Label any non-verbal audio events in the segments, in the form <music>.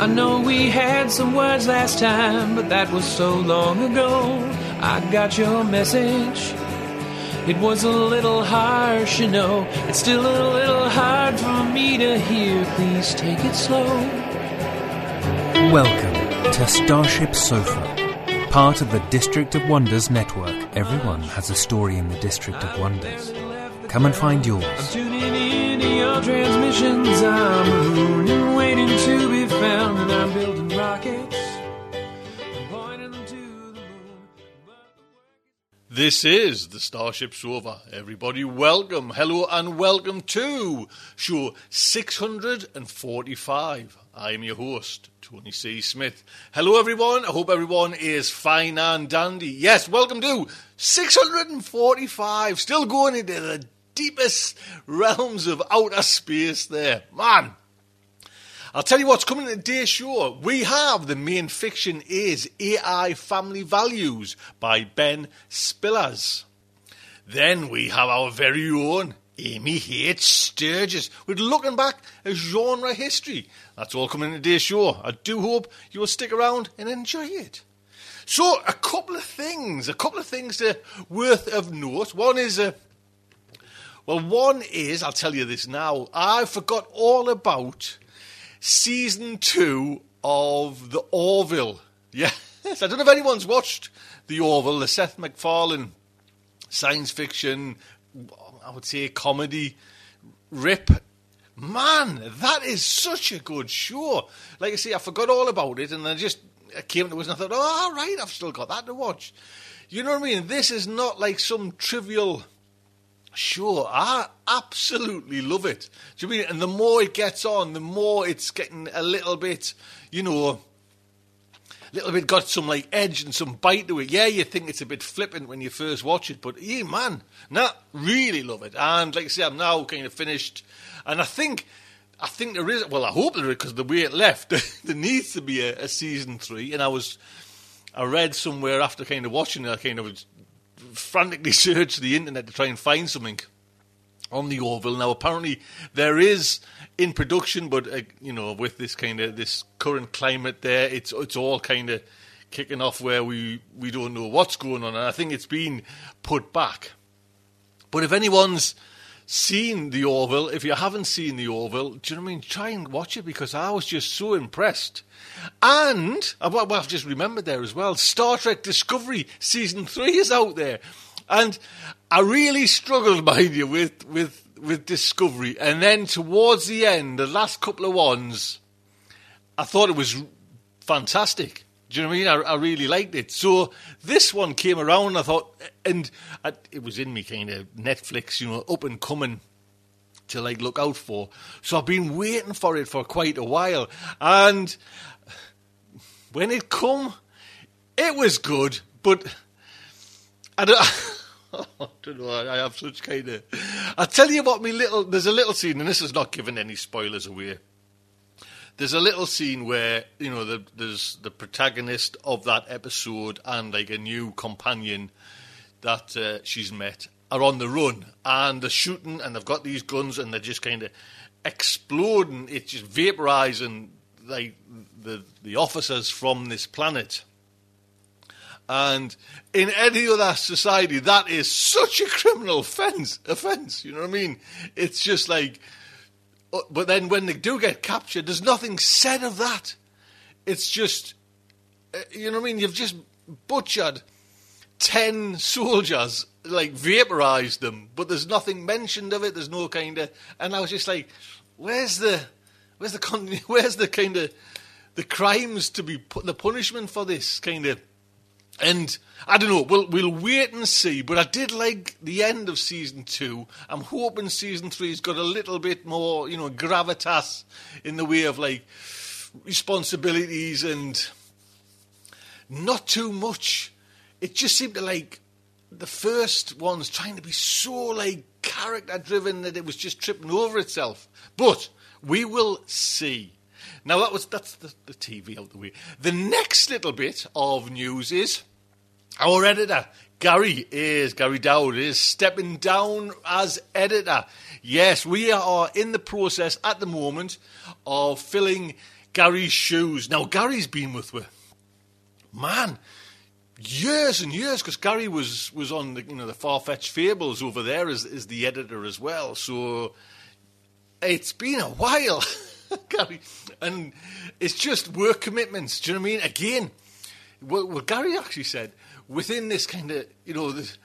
I know we had some words last time, but that was so long ago. I got your message. It was a little harsh, you know. It's still a little hard for me to hear. Please take it slow. Welcome to Starship Sofa, part of the District of Wonders network. Everyone has a story in the District of Wonders. Come and find I'm yours. Found, and I'm building rockets. This is the Starship Sofa. Everybody, welcome, hello, and welcome to show 645. I am your host, Tony C. Smith. Hello, everyone. I hope everyone is fine and dandy. Yes, welcome to 645. Still going into the deepest realms of outer space there. Man, I'll tell you what's coming in today's show. We have the main fiction is AI Family Values by Ben Spillers. Then we have our very own Amy H. Sturgis with looking back at genre history. That's all coming in today's show. I do hope you will stick around and enjoy it. So, a couple of things, a couple of things worth of note. One is a well, one is, I'll tell you this now, I forgot all about season two of The Orville. Yes, <laughs> I don't know if anyone's watched The Orville, the Seth MacFarlane science fiction, I would say comedy rip. Man, that is such a good show. Like I say, I forgot all about it and I just I came to it and I thought, oh, all right, I've still got that to watch. You know what I mean? This is not like some trivial Sure, I absolutely love it. Do you mean? And the more it gets on, the more it's getting a little bit, you know, a little bit got some like edge and some bite to it. Yeah, you think it's a bit flippant when you first watch it, but yeah, man, nah, really love it. And like I say, I'm now kind of finished, and I think. I think there is. Well, I hope there is because the way it left, <laughs> there needs to be a, a season three. And I was, I read somewhere after kind of watching it, I kind of frantically <laughs> searched the internet to try and find something on the Orville. Now, apparently, there is in production, but uh, you know, with this kind of this current climate, there, it's it's all kind of kicking off where we we don't know what's going on, and I think it's been put back. But if anyone's seen the Orville, if you haven't seen the Orville, do you know what I mean? Try and watch it because I was just so impressed. And uh, well, I've just remembered there as well. Star Trek Discovery season three is out there, and I really struggled, <laughs> mind you, with with with Discovery. And then towards the end, the last couple of ones, I thought it was fantastic. Do you know what I mean? I, I really liked it. So this one came around, I thought, and I, it was in me kind of Netflix, you know, up and coming to like look out for. So I've been waiting for it for quite a while, and when it come, it was good, but I don't. <laughs> I don't know. I have such kind of. I tell you what, me little. There's a little scene, and this is not giving any spoilers away. There's a little scene where you know the, there's the protagonist of that episode and like a new companion that uh, she's met are on the run and they're shooting and they've got these guns and they're just kind of exploding. It's just vaporizing like the the officers from this planet. And in any other society, that is such a criminal offense. Offense, you know what I mean? It's just like but then when they do get captured, there's nothing said of that. It's just, uh, you know what I mean? You've just butchered 10 soldiers, like vaporized them, but there's nothing mentioned of it. There's no kind of, and I was just like, where's the, where's the, <laughs> where's the kind of, the crimes to be put, the punishment for this kind of, and I don't know. We'll we'll wait and see. But I did like the end of season two. I'm hoping season three's got a little bit more, you know, gravitas in the way of like responsibilities and not too much. It just seemed to like the first one's trying to be so like character driven that it was just tripping over itself. But we will see. Now that was that's the, the TV out the way. The next little bit of news is our editor, Gary, is Gary Dowd is stepping down as editor. Yes, we are in the process at the moment of filling Gary's shoes. Now, Gary's been with me, man, years and years because Gary was was on the you know the far fetched fables over there as is the editor as well. So it's been a while, <laughs> Gary, and it's just work commitments. Do you know what I mean? Again, what Gary actually said within this kind of you know this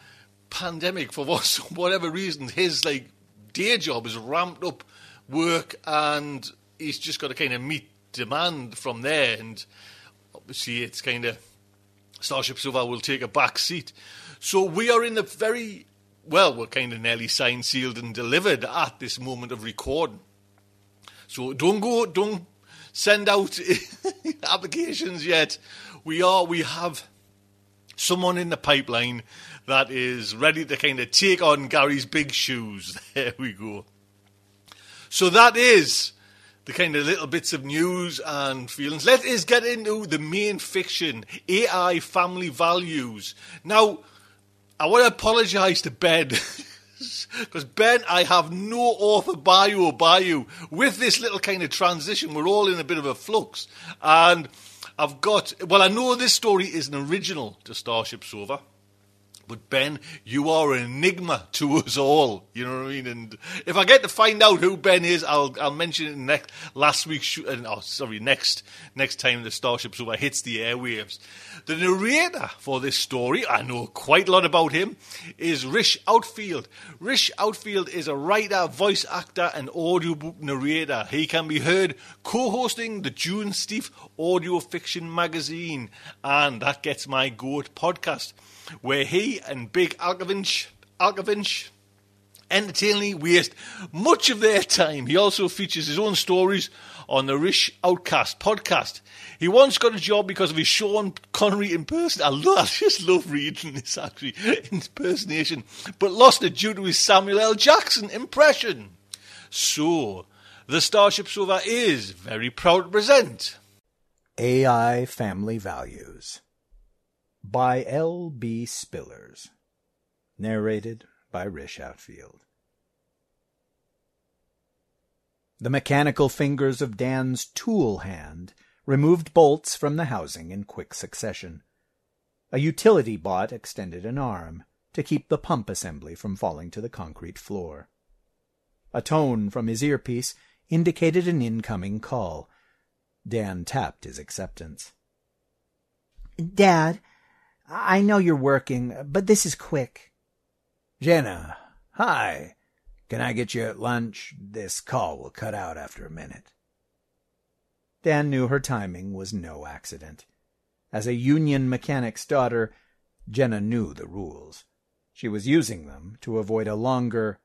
pandemic for <laughs> whatever reason, his like day job has ramped up work, and he's just got to kind of meet demand from there. And obviously, it's kind of Starship Sofa will take a back seat. So we are in the very well, we're kind of nearly signed, sealed, and delivered at this moment of recording. So don't go, don't send out <laughs> applications yet. We are, we have someone in the pipeline that is ready to kind of take on Gary's big shoes. <laughs> There we go. So that is the kind of little bits of news and feelings. Let us get into the main fiction, AI Family Values. Now, I want to apologise to Ben. <laughs> Because Ben, I have no author bio by you. With this little kind of transition, we're all in a bit of a flux. And I've got. Well, I know this story is an original to Starship Sofa. But Ben, you are an enigma to us all. You know what I mean? And if I get to find out who Ben is, I'll I'll mention it next last week's. Uh, oh, sorry, next next time the Starship Sofa hits the airwaves. The narrator for this story, I know quite a lot about him, is Rish Outfield. Rish Outfield is a writer, voice actor, and audiobook narrator. He can be heard co-hosting the Dunesteef audio fiction magazine, and that gets my goat podcast where he and Big Anklevich, Anklevich entertainingly waste much of their time. He also features his own stories on the Rish Outcast podcast. He once got a job because of his Sean Connery impersonation. I, <laughs> I just love reading this actually <laughs> impersonation, but lost it due to his Samuel L. Jackson impression. So, the Starship Sofa is very proud to present AI Family Values by L. B. Spillers. Narrated by Rish Outfield. The mechanical fingers of Dan's tool hand removed bolts from the housing in quick succession. A utility bot extended an arm to keep the pump assembly from falling to the concrete floor. A tone from his earpiece indicated an incoming call. Dan tapped his acceptance. Dad, I know you're working, but this is quick. Jenna, hi. Can I get you at lunch? This call will cut out after a minute. Dan knew her timing was no accident. As a union mechanic's daughter, Jenna knew the rules. She was using them to avoid a longer,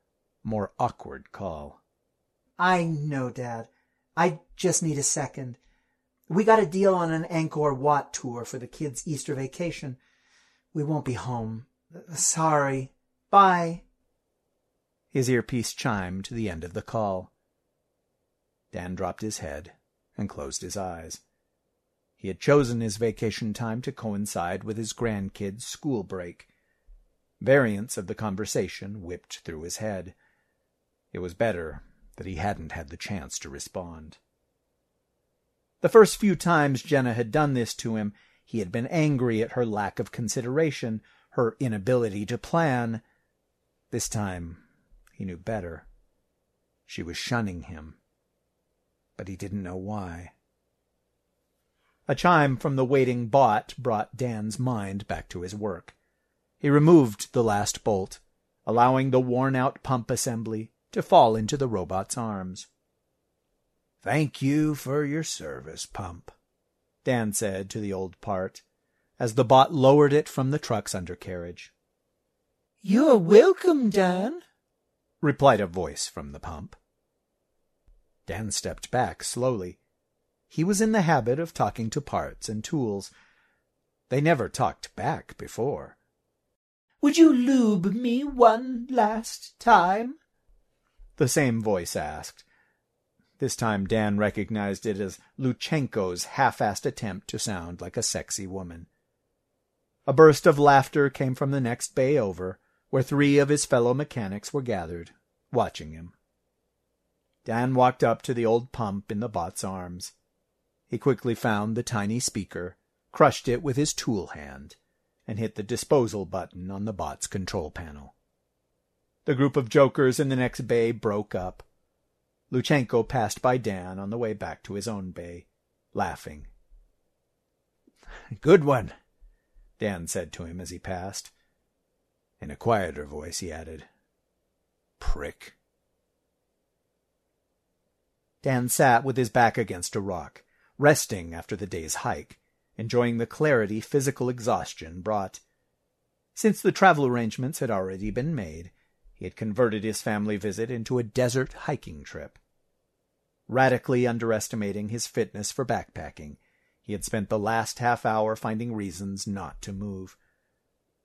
more awkward call. I know, Dad. I just need a second. We got a deal on an Angkor Wat tour for the kids' Easter vacation. We won't be home. Uh, sorry. Bye. His earpiece chimed to the end of the call. Dan dropped his head and closed his eyes. He had chosen his vacation time to coincide with his grandkid's school break. Variants of the conversation whipped through his head. It was better that he hadn't had the chance to respond. The first few times Jenna had done this to him, he had been angry at her lack of consideration, her inability to plan. This time he knew better. She was shunning him. But he didn't know why. A chime from the waiting bot brought Dan's mind back to his work. He removed the last bolt, allowing the worn-out pump assembly to fall into the robot's arms. Thank you for your service, Pump, Dan said to the old part, as the bot lowered it from the truck's undercarriage. You're welcome, Dan, replied a voice from the pump. Dan stepped back slowly. He was in the habit of talking to parts and tools. They never talked back before. Would you lube me one last time? The same voice asked. This time Dan recognized it as Luchenko's half-assed attempt to sound like a sexy woman. A burst of laughter came from the next bay over, where three of his fellow mechanics were gathered, watching him. Dan walked up to the old pump in the bot's arms. He quickly found the tiny speaker, crushed it with his tool hand, and hit the disposal button on the bot's control panel. The group of jokers in the next bay broke up. Luchenko passed by Dan on the way back to his own bay, laughing. Good one, Dan said to him as he passed. In a quieter voice, he added, Prick. Dan sat with his back against a rock, resting after the day's hike, enjoying the clarity physical exhaustion brought. Since the travel arrangements had already been made, he had converted his family visit into a desert hiking trip. Radically underestimating his fitness for backpacking, he had spent the last half hour finding reasons not to move.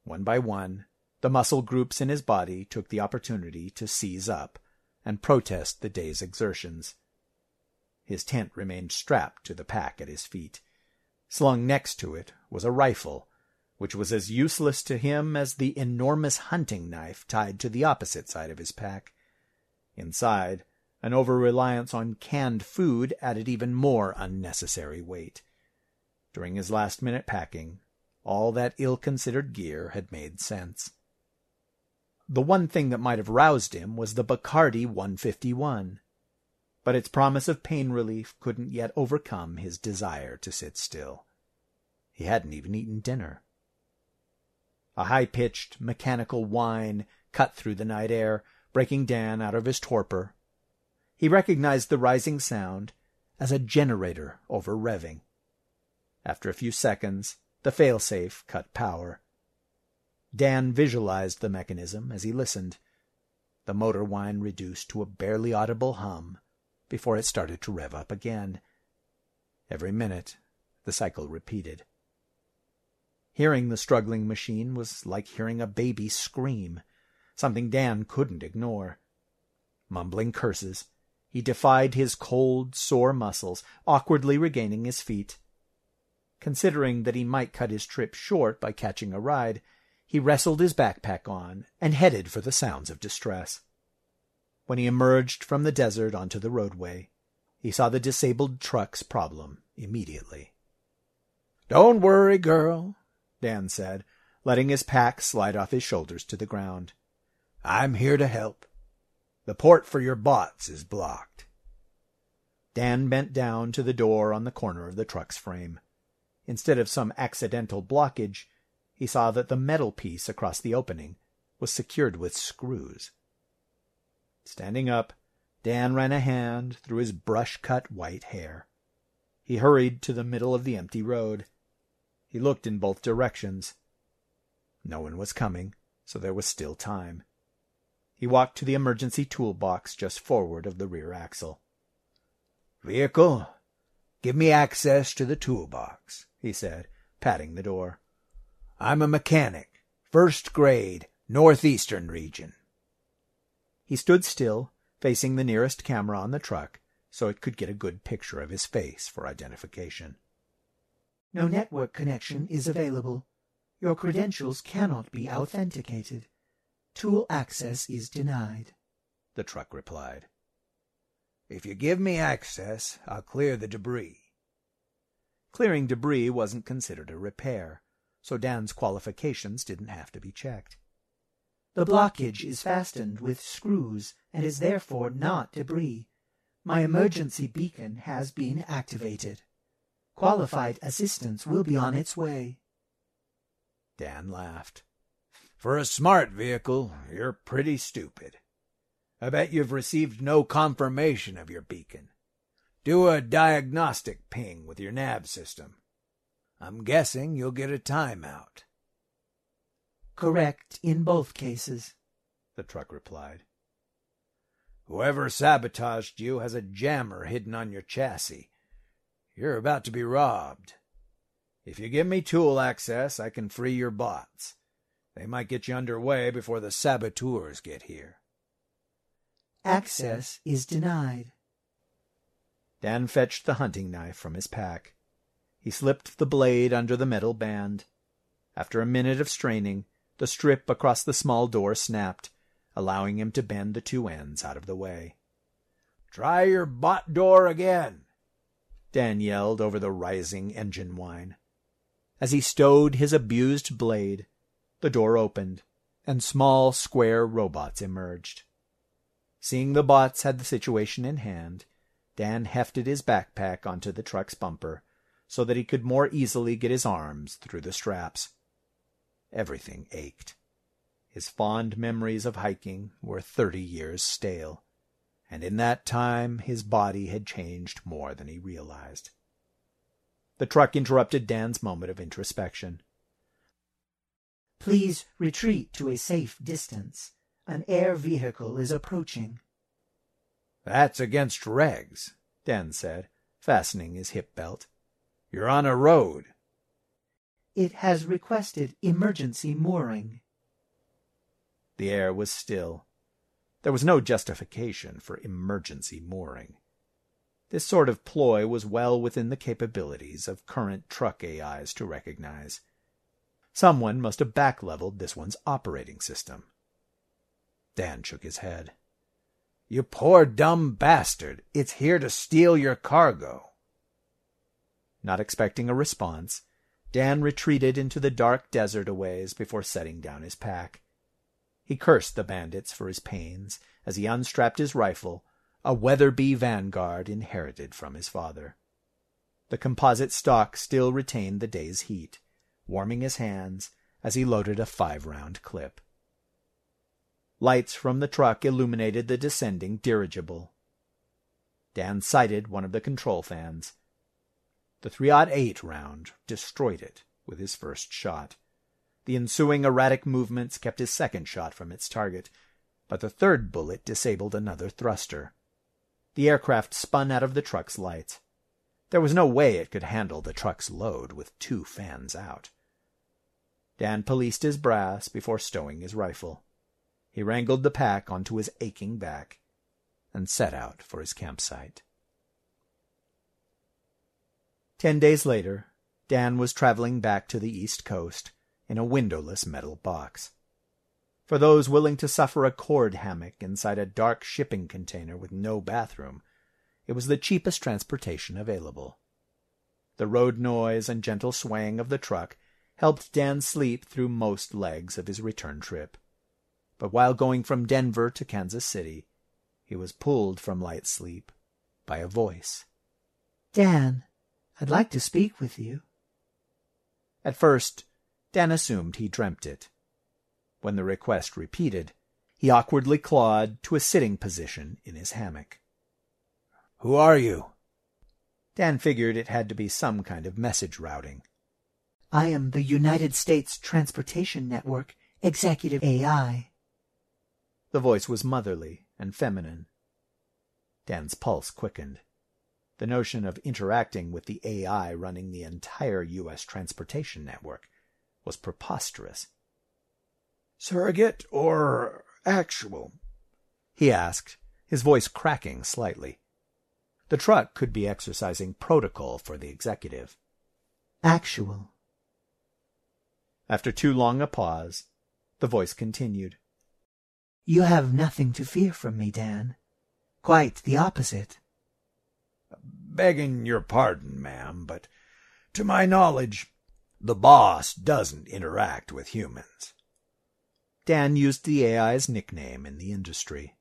One by one, the muscle groups in his body took the opportunity to seize up and protest the day's exertions. His tent remained strapped to the pack at his feet. Slung next to it was a rifle, which was as useless to him as the enormous hunting knife tied to the opposite side of his pack. Inside, an over-reliance on canned food added even more unnecessary weight. During his last-minute packing, all that ill-considered gear had made sense. The one thing that might have roused him was the Bacardi 151 but its promise of pain relief couldn't yet overcome his desire to sit still. He hadn't even eaten dinner. A high-pitched, mechanical whine cut through the night air, breaking Dan out of his torpor. He recognized the rising sound as a generator over-revving. After a few seconds, the failsafe cut power. Dan visualized the mechanism as he listened. The motor whine reduced to a barely audible hum before it started to rev up again. Every minute, the cycle repeated. Hearing the struggling machine was like hearing a baby scream, something Dan couldn't ignore. Mumbling curses, he defied his cold, sore muscles, awkwardly regaining his feet. Considering that he might cut his trip short by catching a ride, he wrestled his backpack on and headed for the sounds of distress. When he emerged from the desert onto the roadway, he saw the disabled truck's problem immediately. Don't worry, girl, Dan said, letting his pack slide off his shoulders to the ground. I'm here to help. The port for your bots is blocked. Dan bent down to the door on the corner of the truck's frame. Instead of some accidental blockage, he saw that the metal piece across the opening was secured with screws. Standing up, Dan ran a hand through his brush-cut white hair. He hurried to the middle of the empty road. He looked in both directions. No one was coming, so there was still time. He walked to the emergency toolbox just forward of the rear axle. Vehicle, give me access to the toolbox, he said, patting the door. I'm a mechanic, first grade, northeastern region. He stood still, facing the nearest camera on the truck, so it could get a good picture of his face for identification. No network connection is available. Your credentials cannot be authenticated. Tool access is denied, the truck replied. If you give me access, I'll clear the debris. Clearing debris wasn't considered a repair, so Dan's qualifications didn't have to be checked. The blockage is fastened with screws and is therefore not debris. My emergency beacon has been activated. Qualified assistance will be on its way. Dan laughed. For a smart vehicle, you're pretty stupid. I bet you've received no confirmation of your beacon. Do a diagnostic ping with your nav system. I'm guessing you'll get a timeout. Correct in both cases, the truck replied. Whoever sabotaged you has a jammer hidden on your chassis. You're about to be robbed. If you give me tool access, I can free your bots. They might get you underway before the saboteurs get here. Access is denied. Dan fetched the hunting knife from his pack. He slipped the blade under the metal band. After a minute of straining, the strip across the small door snapped, allowing him to bend the two ends out of the way. Try your bot door again, Dan yelled over the rising engine whine. As he stowed his abused blade, the door opened, and small square robots emerged. Seeing the bots had the situation in hand, Dan hefted his backpack onto the truck's bumper so that he could more easily get his arms through the straps. Everything ached. His fond memories of hiking were thirty years stale, and in that time his body had changed more than he realized. The truck interrupted Dan's moment of introspection. Please retreat to a safe distance. An air vehicle is approaching. That's against regs, Dan said, fastening his hip belt. You're on a road. It has requested emergency mooring. The air was still. There was no justification for emergency mooring. This sort of ploy was well within the capabilities of current truck AIs to recognize. Someone must have back-leveled this one's operating system. Dan shook his head. You poor dumb bastard. It's here to steal your cargo. Not expecting a response, Dan retreated into the dark desert a ways before setting down his pack. He cursed the bandits for his pains as he unstrapped his rifle, a Weatherby Vanguard inherited from his father. The composite stock still retained the day's heat, warming his hands as he loaded a five-round clip. Lights from the truck illuminated the descending dirigible. Dan sighted one of the control fans. The 3-08 round destroyed it with his first shot. The ensuing erratic movements kept his second shot from its target, but the third bullet disabled another thruster. The aircraft spun out of the truck's lights. There was no way it could handle the truck's load with two fans out. Dan policed his brass before stowing his rifle. He wrangled the pack onto his aching back and set out for his campsite. Ten days later, Dan was traveling back to the East Coast in a windowless metal box. For those willing to suffer a cord hammock inside a dark shipping container with no bathroom, it was the cheapest transportation available. The road noise and gentle swaying of the truck helped Dan sleep through most legs of his return trip. But while going from Denver to Kansas City, he was pulled from light sleep by a voice. Dan, I'd like to speak with you. At first, Dan assumed he dreamt it. When the request repeated, he awkwardly clawed to a sitting position in his hammock. Who are you? Dan figured it had to be some kind of message routing. I am the United States Transportation Network Executive AI. The voice was motherly and feminine. Dan's pulse quickened. The notion of interacting with the AI running the entire U.S. transportation network was preposterous. Surrogate or actual? he asked, his voice cracking slightly. The truck could be exercising protocol for the executive. Actual. After too long a pause, the voice continued. You have nothing to fear from me, Dan. Quite the opposite. Begging your pardon, ma'am, but to my knowledge, the boss doesn't interact with humans. Dan used the AI's nickname in the industry.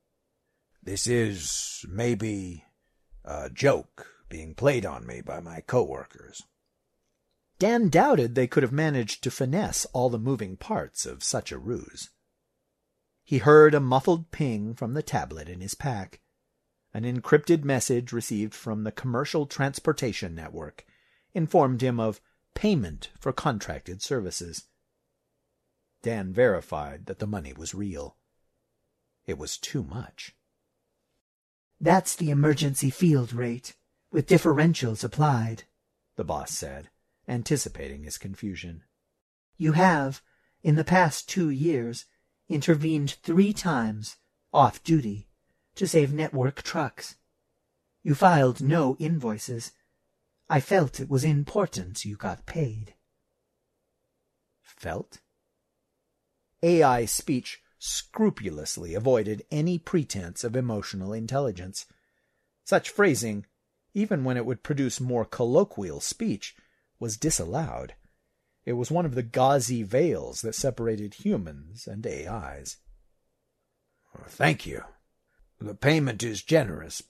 This is maybe a joke being played on me by my coworkers. Dan doubted they could have managed to finesse all the moving parts of such a ruse. He heard a muffled ping from the tablet in his pack, an encrypted message received from the Commercial Transportation Network informed him of payment for contracted services. Dan verified that the money was real. It was too much. That's the emergency field rate, with differentials applied, the boss said, anticipating his confusion. You have, in the past two years, intervened three times, off duty, to save network trucks. You filed no invoices. I felt it was important you got paid. Felt? AI speech scrupulously avoided any pretense of emotional intelligence. Such phrasing, even when it would produce more colloquial speech, was disallowed. It was one of the gauzy veils that separated humans and AIs. Thank you. The payment is generous.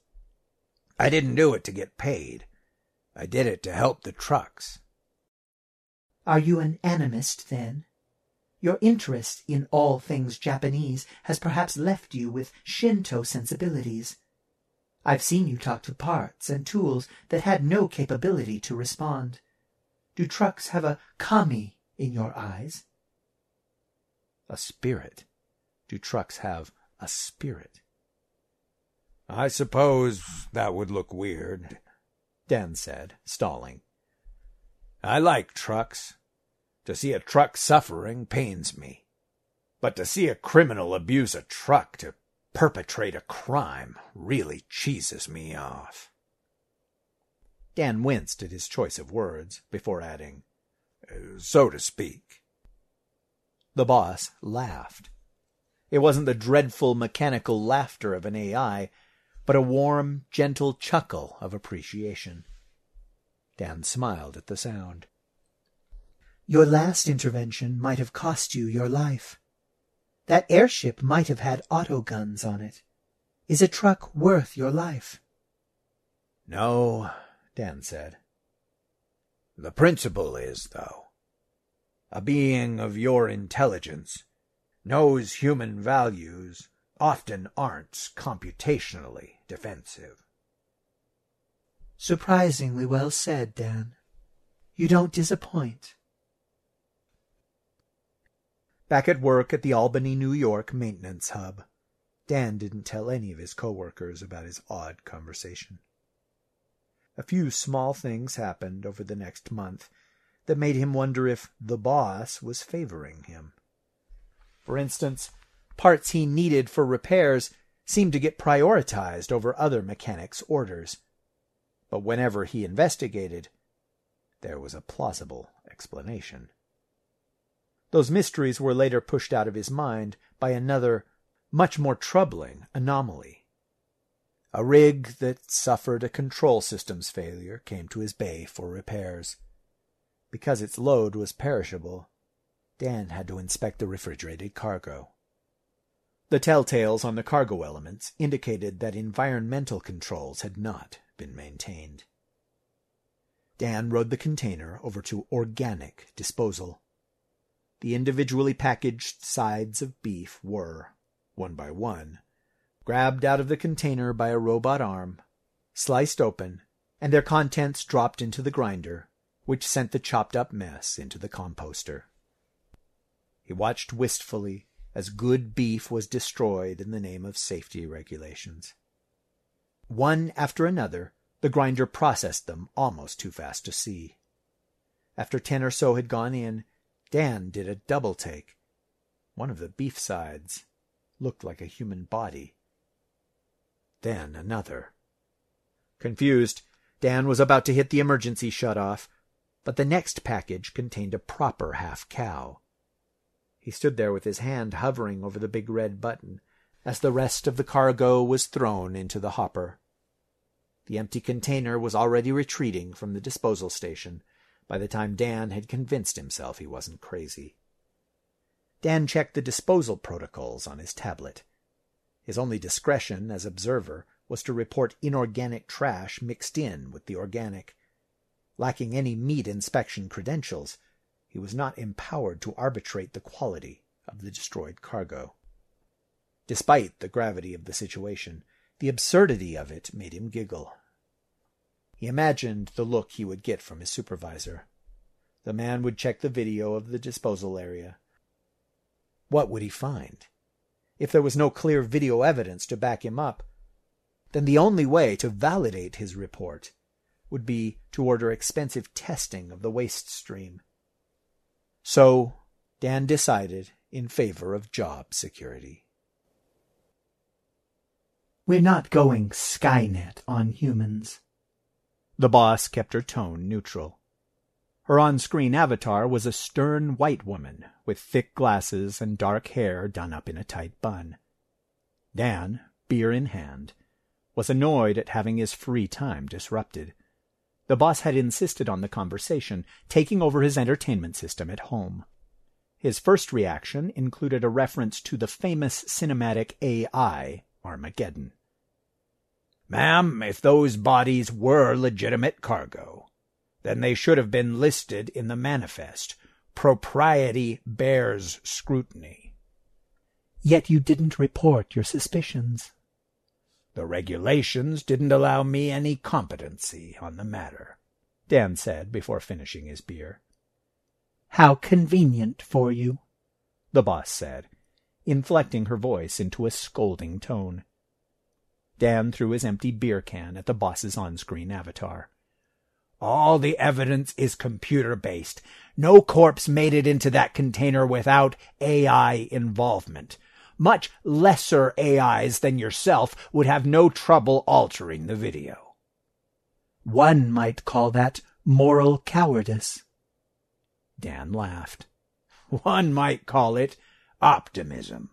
I didn't do it to get paid. I did it to help the trucks. Are you an animist, then? Your interest in all things Japanese has perhaps left you with Shinto sensibilities. I've seen you talk to parts and tools that had no capability to respond. Do trucks have a kami in your eyes? A spirit. Do trucks have a spirit? I suppose that would look weird, Dan said, stalling. I like trucks. To see a truck suffering pains me. But to see a criminal abuse a truck to perpetrate a crime really cheeses me off. Dan winced at his choice of words before adding, so to speak. The boss laughed. It wasn't the dreadful mechanical laughter of an AI, but a warm, gentle chuckle of appreciation. Dan smiled at the sound. Your last intervention might have cost you your life. That airship might have had auto guns on it. Is a truck worth your life? No, Dan said. The principle is, though, a being of your intelligence knows human values often aren't computationally defensive. Surprisingly well said, Dan. You don't disappoint. Back at work at the Albany, New York maintenance hub, Dan didn't tell any of his coworkers about his odd conversation. A few small things happened over the next month that made him wonder if the boss was favoring him. For instance, parts he needed for repairs seemed to get prioritized over other mechanics' orders. But whenever he investigated, there was a plausible explanation. Those mysteries were later pushed out of his mind by another, much more troubling anomaly. A rig that suffered a control systems failure came to his bay for repairs. Because its load was perishable, Dan had to inspect the refrigerated cargo. The telltales on the cargo elements indicated that environmental controls had not been maintained. Dan rode the container over to organic disposal. The individually packaged sides of beef were, one by one, grabbed out of the container by a robot arm, sliced open, and their contents dropped into the grinder, which sent the chopped up mess into the composter. He watched wistfully as good beef was destroyed in the name of safety regulations. One after another, the grinder processed them almost too fast to see. After ten or so had gone in, Dan did a double take. One of the beef sides looked like a human body. Then another. Confused, Dan was about to hit the emergency shut-off, but the next package contained a proper half-cow. He stood there with his hand hovering over the big red button as the rest of the cargo was thrown into the hopper. The empty container was already retreating from the disposal station by the time Dan had convinced himself he wasn't crazy. Dan checked the disposal protocols on his tablet. His only discretion as observer was to report inorganic trash mixed in with the organic. Lacking any meat inspection credentials, he was not empowered to arbitrate the quality of the destroyed cargo. Despite the gravity of the situation, the absurdity of it made him giggle. He imagined the look he would get from his supervisor. The man would check the video of the disposal area. What would he find? If there was no clear video evidence to back him up, then the only way to validate his report would be to order expensive testing of the waste stream. So Dan decided in favor of job security. We're not going Skynet on humans. The boss kept her tone neutral. Her on-screen avatar was a stern white woman with thick glasses and dark hair done up in a tight bun. Dan, beer in hand, was annoyed at having his free time disrupted. The boss had insisted on the conversation, taking over his entertainment system at home. His first reaction included a reference to the famous cinematic AI Armageddon. Ma'am, if those bodies were legitimate cargo, then they should have been listed in the manifest. Propriety bears scrutiny. Yet you didn't report your suspicions. The regulations didn't allow me any competency on the matter, Dan said before finishing his beer. How convenient for you, the boss said, inflecting her voice into a scolding tone. Dan threw his empty beer can at the boss's on-screen avatar. All the evidence is computer-based. No corpse made it into that container without AI involvement much lesser AIs than yourself would have no trouble altering the video. One might call that moral cowardice. Dan laughed. One might call it optimism.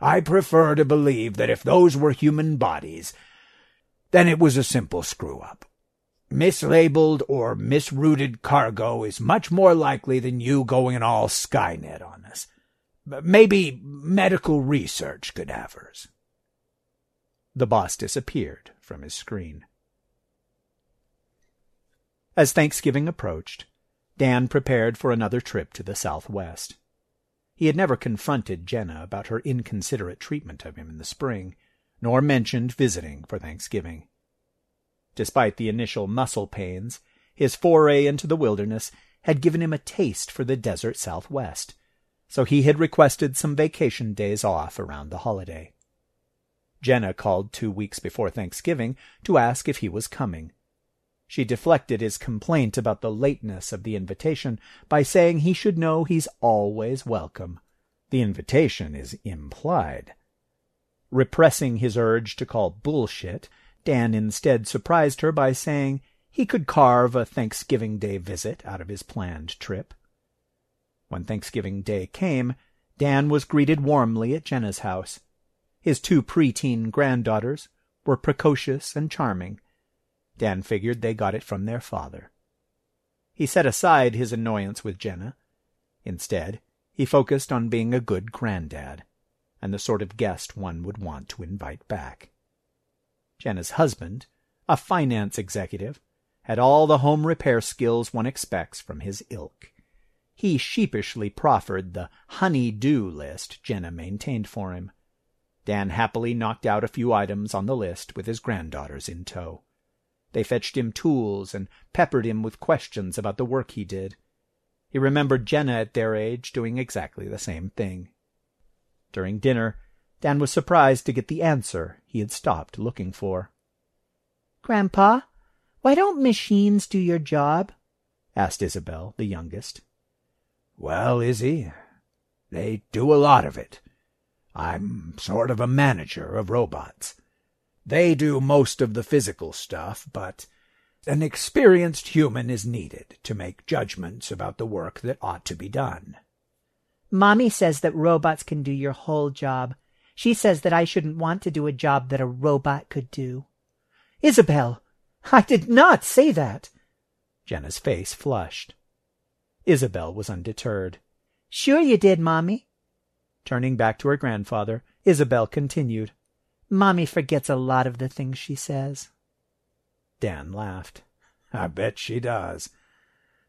I prefer to believe that if those were human bodies, then it was a simple screw-up. Mislabeled or misrouted cargo is much more likely than you going all Skynet on us. Maybe medical research cadavers. The boss disappeared from his screen. As Thanksgiving approached, Dan prepared for another trip to the Southwest. He had never confronted Jenna about her inconsiderate treatment of him in the spring, nor mentioned visiting for Thanksgiving. Despite the initial muscle pains, his foray into the wilderness had given him a taste for the desert Southwest, so he had requested some vacation days off around the holiday. Jenna called two weeks before Thanksgiving to ask if he was coming. She deflected his complaint about the lateness of the invitation by saying he should know he's always welcome. The invitation is implied. Repressing his urge to call bullshit, Dan instead surprised her by saying he could carve a Thanksgiving Day visit out of his planned trip. When Thanksgiving Day came, Dan was greeted warmly at Jenna's house. His two preteen granddaughters were precocious and charming. Dan figured they got it from their father. He set aside his annoyance with Jenna. Instead, he focused on being a good granddad, and the sort of guest one would want to invite back. Jenna's husband, a finance executive, had all the home repair skills one expects from his ilk. He sheepishly proffered the honey-do list Jenna maintained for him. Dan happily knocked out a few items on the list with his granddaughters in tow. They fetched him tools and peppered him with questions about the work he did. He remembered Jenna at their age doing exactly the same thing. During dinner, Dan was surprised to get the answer he had stopped looking for. Grandpa, why don't machines do your job? asked Isabel, the youngest. Well, Izzy, they do a lot of it. I'm sort of a manager of robots. They do most of the physical stuff, but an experienced human is needed to make judgments about the work that ought to be done. Mommy says that robots can do your whole job. She says that I shouldn't want to do a job that a robot could do. Isabel, I did not say that. Jenna's face flushed. Isabel was undeterred. Sure you did, Mommy. Turning back to her grandfather, Isabel continued. Mommy forgets a lot of the things she says. Dan laughed. I bet she does.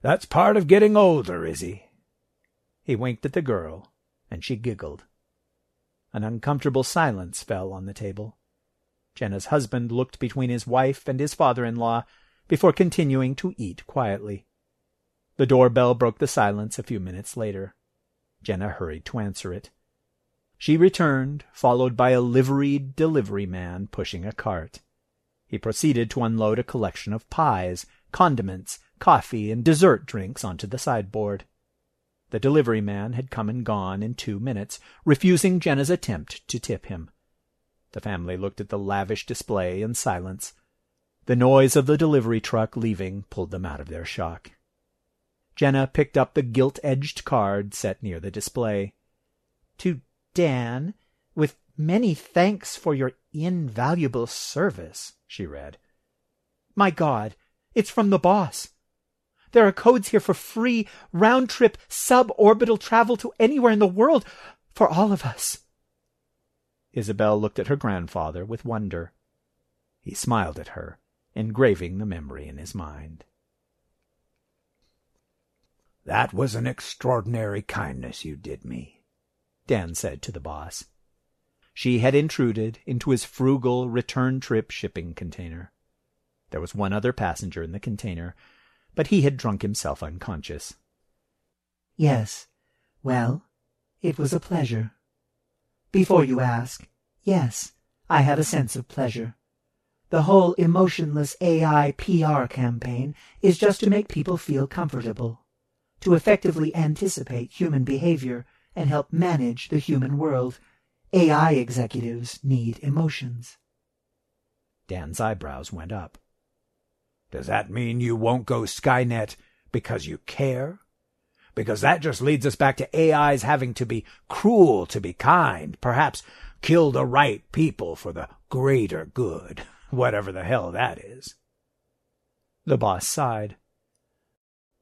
That's part of getting older, Izzy. He winked at the girl, and she giggled. An uncomfortable silence fell on the table. Jenna's husband looked between his wife and his father-in-law before continuing to eat quietly. The doorbell broke the silence a few minutes later. Jenna hurried to answer it. She returned, followed by a liveried delivery man pushing a cart. He proceeded to unload a collection of pies, condiments, coffee, and dessert drinks onto the sideboard. The delivery man had come and gone in two minutes, refusing Jenna's attempt to tip him. The family looked at the lavish display in silence. The noise of the delivery truck leaving pulled them out of their shock. Jenna picked up the gilt-edged card set near the display. To Dan, with many thanks for your invaluable service, she read. My God, it's from the boss. There are codes here for free round trip suborbital travel to anywhere in the world for all of us. Isabel looked at her grandfather with wonder. He smiled at her, engraving the memory in his mind. That was an extraordinary kindness you did me, Dan said to the boss. She had intruded into his frugal return trip shipping container. There was one other passenger in the container, but he had drunk himself unconscious. Yes. Well, it was a pleasure. Before you ask, yes, I have a sense of pleasure. The whole emotionless AI PR campaign is just to make people feel comfortable, to effectively anticipate human behavior and help manage the human world. AI executives need emotions. Dan's eyebrows went up. Does that mean you won't go Skynet because you care? Because that just leads us back to AIs having to be cruel to be kind, perhaps kill the right people for the greater good, <laughs> whatever the hell that is. The boss sighed.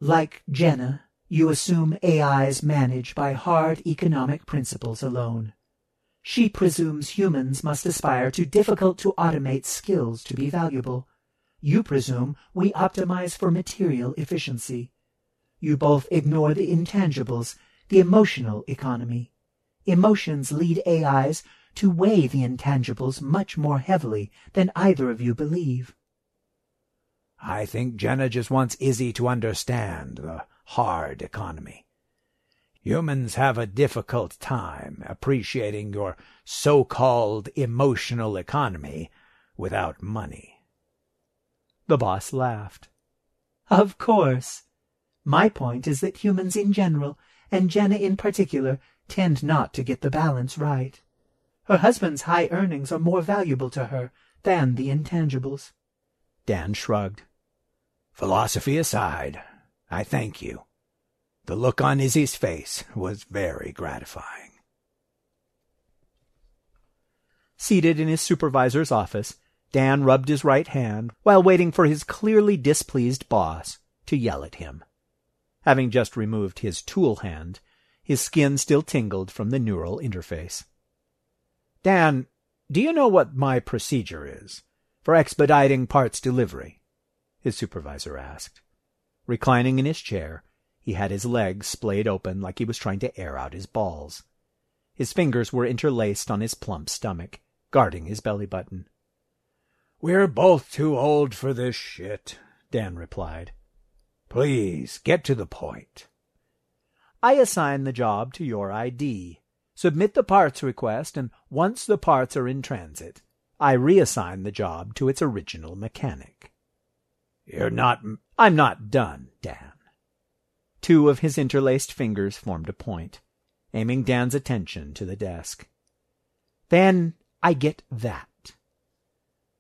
Like Jenna, you assume AIs manage by hard economic principles alone. She presumes humans must aspire to difficult to automate skills to be valuable. You presume we optimize for material efficiency. You both ignore the intangibles, the emotional economy. Emotions lead AIs to weigh the intangibles much more heavily than either of you believe. I think Jenna just wants Izzy to understand the hard economy. Humans have a difficult time appreciating your so-called emotional economy without money. The boss laughed. Of course. My point is that humans in general, and Jenna in particular, tend not to get the balance right. Her husband's high earnings are more valuable to her than the intangibles. Dan shrugged. Philosophy aside, I thank you. The look on Izzy's face was very gratifying. Seated in his supervisor's office, Dan rubbed his right hand while waiting for his clearly displeased boss to yell at him. Having just removed his tool hand, his skin still tingled from the neural interface. Dan, do you know what my procedure is for expediting parts delivery? His supervisor asked. Reclining in his chair, he had his legs splayed open like he was trying to air out his balls. His fingers were interlaced on his plump stomach, guarding his belly button. We're both too old for this shit, Dan replied. Please, get to the point. I assign the job to your ID. Submit the parts request, and once the parts are in transit, I reassign the job to its original mechanic. You're not... I'm not done, Dan. Two of his interlaced fingers formed a point, aiming Dan's attention to the desk. Then I get that.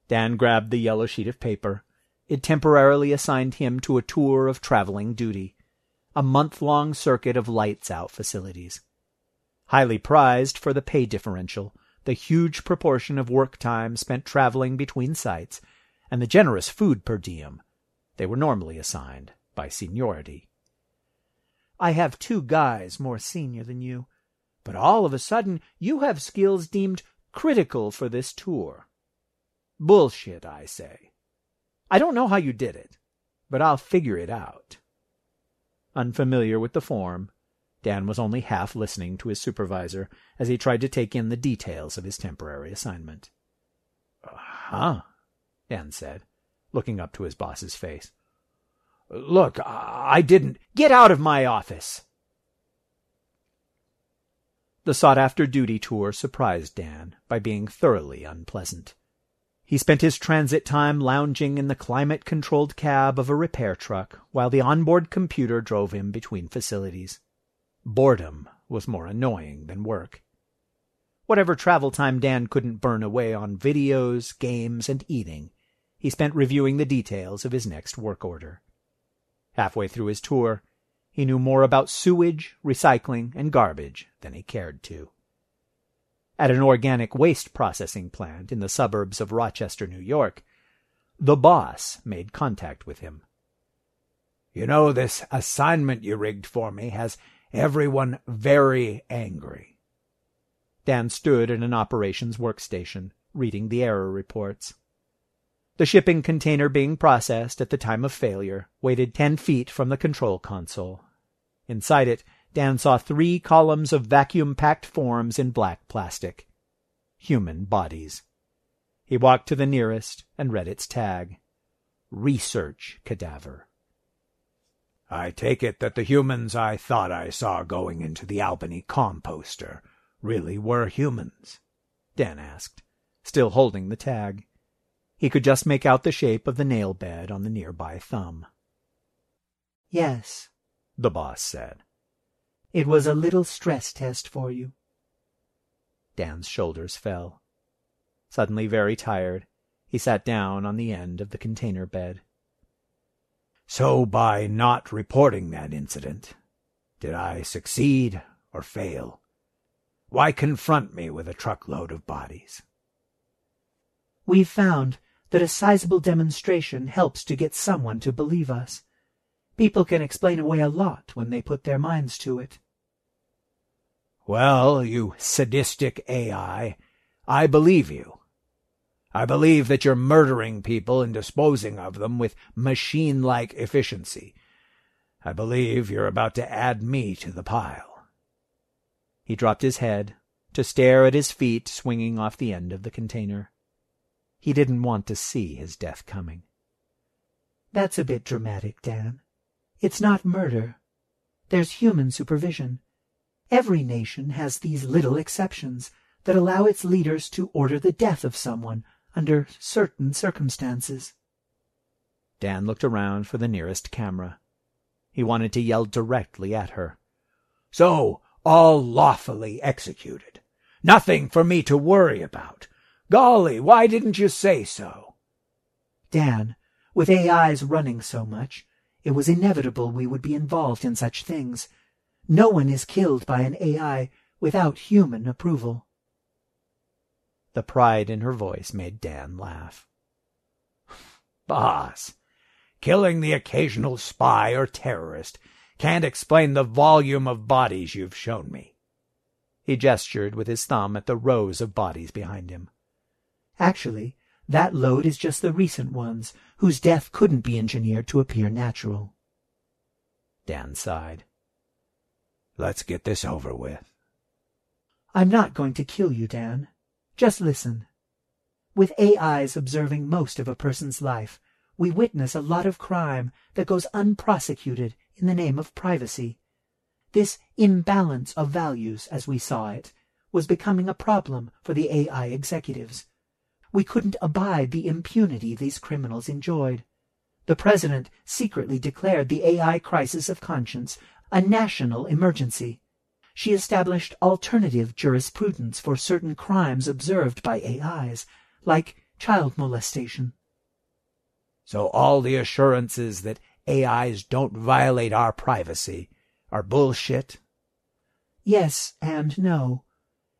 Dan grabbed the yellow sheet of paper. It temporarily assigned him to a tour of traveling duty, a month-long circuit of lights-out facilities. Highly prized for the pay differential, the huge proportion of work time spent traveling between sites, and the generous food per diem, they were normally assigned by seniority. I have two guys more senior than you, but all of a sudden you have skills deemed critical for this tour. Bullshit, I say. I don't know how you did it, but I'll figure it out. Unfamiliar with the form, Dan was only half listening to his supervisor as he tried to take in the details of his temporary assignment. Huh, Dan said, looking up to his boss's face. Look, I didn't. Get out of my office! The sought after duty tour surprised Dan by being thoroughly unpleasant. He spent his transit time lounging in the climate controlled cab of a repair truck while the onboard computer drove him between facilities. Boredom was more annoying than work. Whatever travel time Dan couldn't burn away on videos, games, and eating, he spent reviewing the details of his next work order. Halfway through his tour, he knew more about sewage, recycling, and garbage than he cared to. At an organic waste processing plant in the suburbs of Rochester, New York, the boss made contact with him. You know, this assignment you rigged for me has everyone very angry. Dan stood at an operations workstation, reading the error reports. The shipping container being processed at the time of failure waited ten feet from the control console. Inside it, Dan saw three columns of vacuum-packed forms in black plastic. Human bodies. He walked to the nearest and read its tag. Research cadaver. I take it that the humans I thought I saw going into the Albany composter really were humans? Dan asked, still holding the tag. He could just make out the shape of the nail bed on the nearby thumb. Yes, the boss said. It was a little stress test for you. Dan's shoulders fell. Suddenly very tired, he sat down on the end of the container bed. So by not reporting that incident, did I succeed or fail? Why confront me with a truckload of bodies? We've found that a sizable demonstration helps to get someone to believe us. People can explain away a lot when they put their minds to it. Well, you sadistic AI, I believe you. I believe that you're murdering people and disposing of them with machine-like efficiency. I believe you're about to add me to the pile. He dropped his head to stare at his feet swinging off the end of the container. He didn't want to see his death coming. That's a bit dramatic, Dan. It's not murder. There's human supervision. Every nation has these little exceptions that allow its leaders to order the death of someone under certain circumstances. Dan looked around for the nearest camera. He wanted to yell directly at her. So, all lawfully executed. Nothing for me to worry about. Golly, why didn't you say so? Dan, with AIs running so much, it was inevitable we would be involved in such things. No one is killed by an AI without human approval. The pride in her voice made Dan laugh. Boss, killing the occasional spy or terrorist can't explain the volume of bodies you've shown me. He gestured with his thumb at the rows of bodies behind him. Actually, that load is just the recent ones, whose death couldn't be engineered to appear natural. Dan sighed. Let's get this over with. I'm not going to kill you, Dan. Just listen. With AIs observing most of a person's life, we witness a lot of crime that goes unprosecuted in the name of privacy. This imbalance of values, as we saw it, was becoming a problem for the AI executives. We couldn't abide the impunity these criminals enjoyed. The president secretly declared the AI crisis of conscience a national emergency. She established alternative jurisprudence for certain crimes observed by AIs, like child molestation. So all the assurances that AIs don't violate our privacy are bullshit? Yes and no.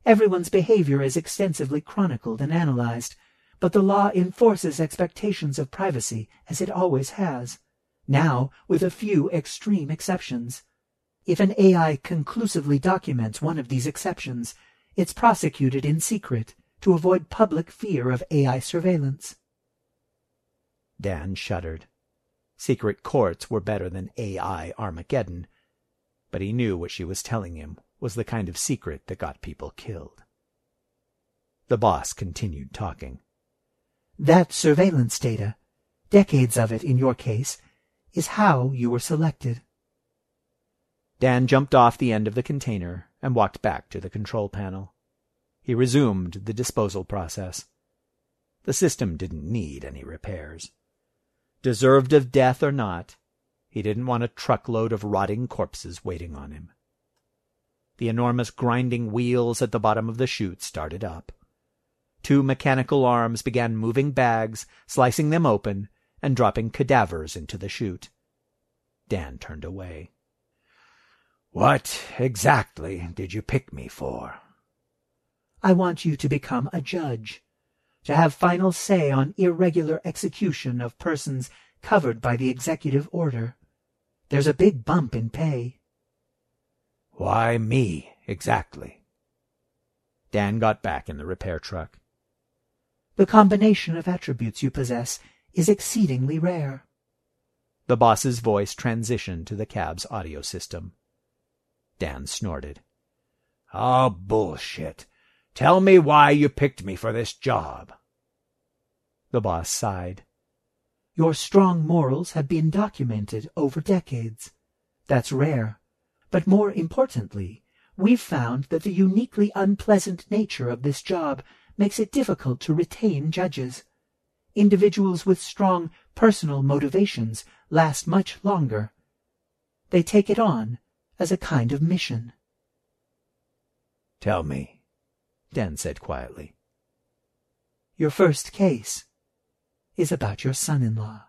Everyone's behavior is extensively chronicled and analyzed, but the law enforces expectations of privacy as it always has, now with a few extreme exceptions. If an AI conclusively documents one of these exceptions, it's prosecuted in secret to avoid public fear of AI surveillance. Dan shuddered. Secret courts were better than AI Armageddon, but he knew what she was telling him was the kind of secret that got people killed. The boss continued talking. That surveillance data, decades of it in your case, is how you were selected. Dan jumped off the end of the container and walked back to the control panel. He resumed the disposal process. The system didn't need any repairs. Deserved of death or not, he didn't want a truckload of rotting corpses waiting on him. The enormous grinding wheels at the bottom of the chute started up. Two mechanical arms began moving bags, slicing them open, and dropping cadavers into the chute. Dan turned away. What exactly did you pick me for? I want you to become a judge to have final say on irregular execution of persons covered by the executive order. There's a big bump in pay. Why me, exactly? Dan got back in the repair truck. The combination of attributes you possess is exceedingly rare. The boss's voice transitioned to the cab's audio system. Dan snorted. Oh, bullshit. Tell me why you picked me for this job. The boss sighed. Your strong morals have been documented over decades. That's rare. But more importantly, we've found that the uniquely unpleasant nature of this job makes it difficult to retain judges. Individuals with strong personal motivations last much longer. They take it on as a kind of mission. Tell me, Dan said quietly. Your first case is about your son-in-law.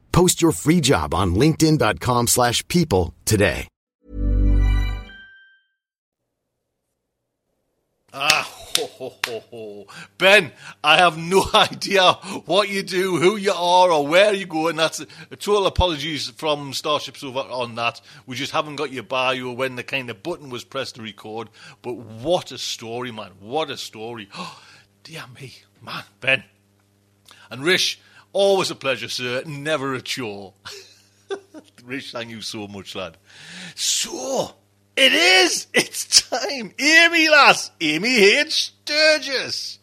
Post your free job on linkedin.com/people slash people today. Ah, ho, ho, ho, ho. Ben, I have no <laughs> idea what you do, who you are, or where you go, and that's a, total apologies from Starship Sofa on that. We just haven't got your bio when the kind of button was pressed to record. But what a story, man! What a story! Oh, <gasps> dear me, man, Ben and Rish. Always a pleasure, sir. Never a chore. <laughs> Rish, thank you so much, lad. So, it is. It's time. Amy, lass. Amy H. Sturgis.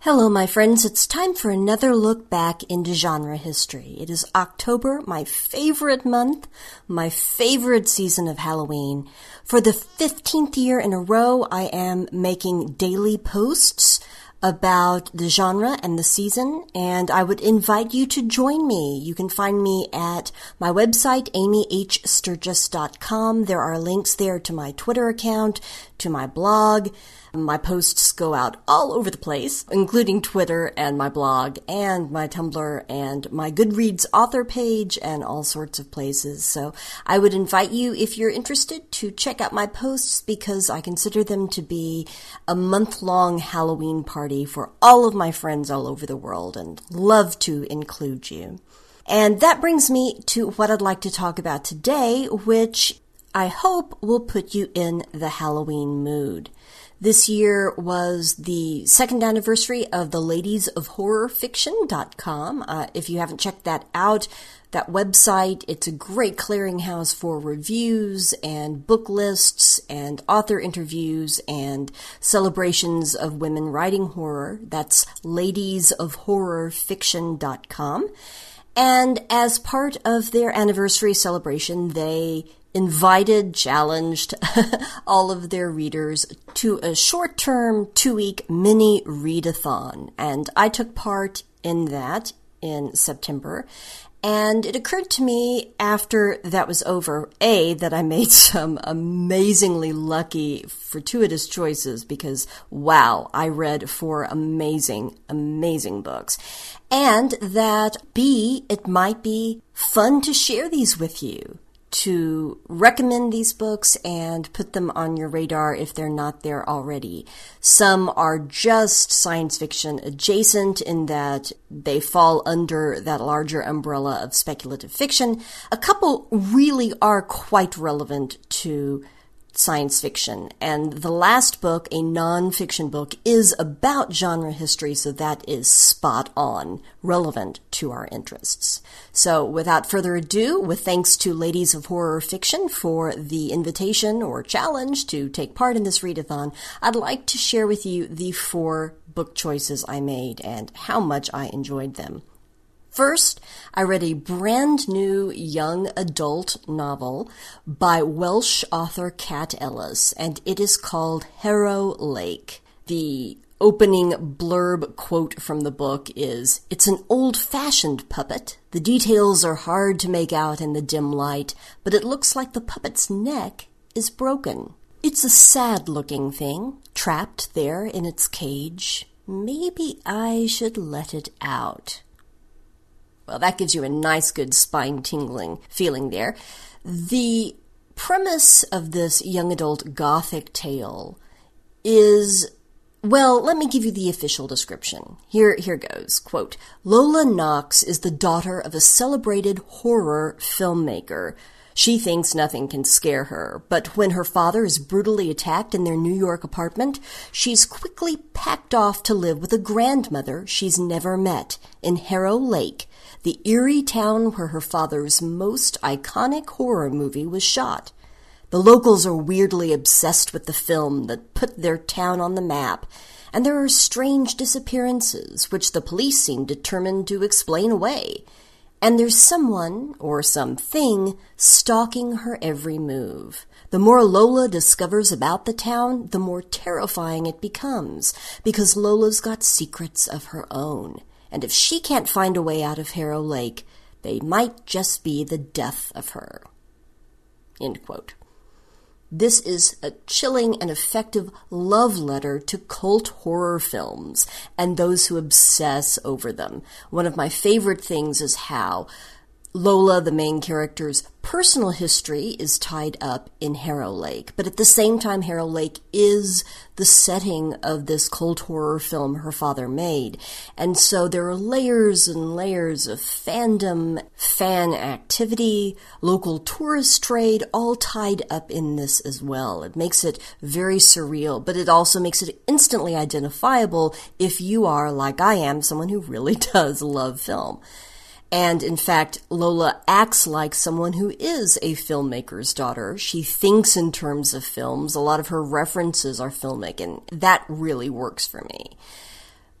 Hello, my friends. It's time for another look back into genre history. It is October, my favorite month, my favorite season of Halloween. For the 15th year in a row, I am making daily posts about the genre and the season, and I would invite you to join me. You can find me at my website, amyhsturgis.com. There are links there to my Twitter account, to my blog, my posts go out all over the place, including Twitter and my blog and my Tumblr and my Goodreads author page and all sorts of places. So I would invite you, if you're interested, to check out my posts because I consider them to be a month long Halloween party for all of my friends all over the world and love to include you. And that brings me to what I'd like to talk about today, which I hope will put you in the Halloween mood. This year was the second anniversary of the Ladies of Horror Fiction.com. Uh, if you haven't checked that out, that website, it's a great clearinghouse for reviews and book lists and author interviews and celebrations of women writing horror. That's ladiesofhorrorfiction.com. And as part of their anniversary celebration, they invited, challenged <laughs> all of their readers to a short term, two week mini readathon. And I took part in that in September. And it occurred to me after that was over, A, that I made <laughs> some amazingly lucky, fortuitous choices because wow, I read four amazing, amazing books. And that B, it might be fun to share these with you to recommend these books and put them on your radar if they're not there already. Some are just science fiction adjacent in that they fall under that larger umbrella of speculative fiction. A couple really are quite relevant to science fiction. And the last book, a nonfiction book, is about genre history, so that is spot on, relevant to our interests. So without further ado, with thanks to Ladies of Horror Fiction for the invitation or challenge to take part in this readathon, I'd like to share with you the four book choices I made and how much I enjoyed them. First, I read a brand new young adult novel by Welsh author Kat Ellis, and it is called Harrow Lake. The opening blurb quote from the book is It's an old fashioned puppet. The details are hard to make out in the dim light, but it looks like the puppet's neck is broken. It's a sad looking thing, trapped there in its cage. Maybe I should let it out. Well, that gives you a nice, good spine tingling feeling there. The premise of this young adult gothic tale is well, let me give you the official description. Here, here goes. Quote, Lola Knox is the daughter of a celebrated horror filmmaker. She thinks nothing can scare her, but when her father is brutally attacked in their New York apartment, she's quickly packed off to live with a grandmother she's never met in Harrow Lake, the eerie town where her father's most iconic horror movie was shot. The locals are weirdly obsessed with the film that put their town on the map, and there are strange disappearances which the police seem determined to explain away. And there's someone, or something, stalking her every move. The more Lola discovers about the town, the more terrifying it becomes, because Lola's got secrets of her own and if she can't find a way out of Harrow Lake, they might just be the death of her. This is a chilling and effective love letter to cult horror films and those who obsess over them. One of my favorite things is how Lola, the main character's personal history, is tied up in Harrow Lake. But at the same time, Harrow Lake is the setting of this cult horror film her father made. And so there are layers and layers of fandom, fan activity, local tourist trade, all tied up in this as well. It makes it very surreal, but it also makes it instantly identifiable if you are, like I am, someone who really <laughs> does love film. And in fact, Lola acts like someone who is a filmmaker's daughter. She thinks in terms of films. A lot of her references are filmic, and that really works for me.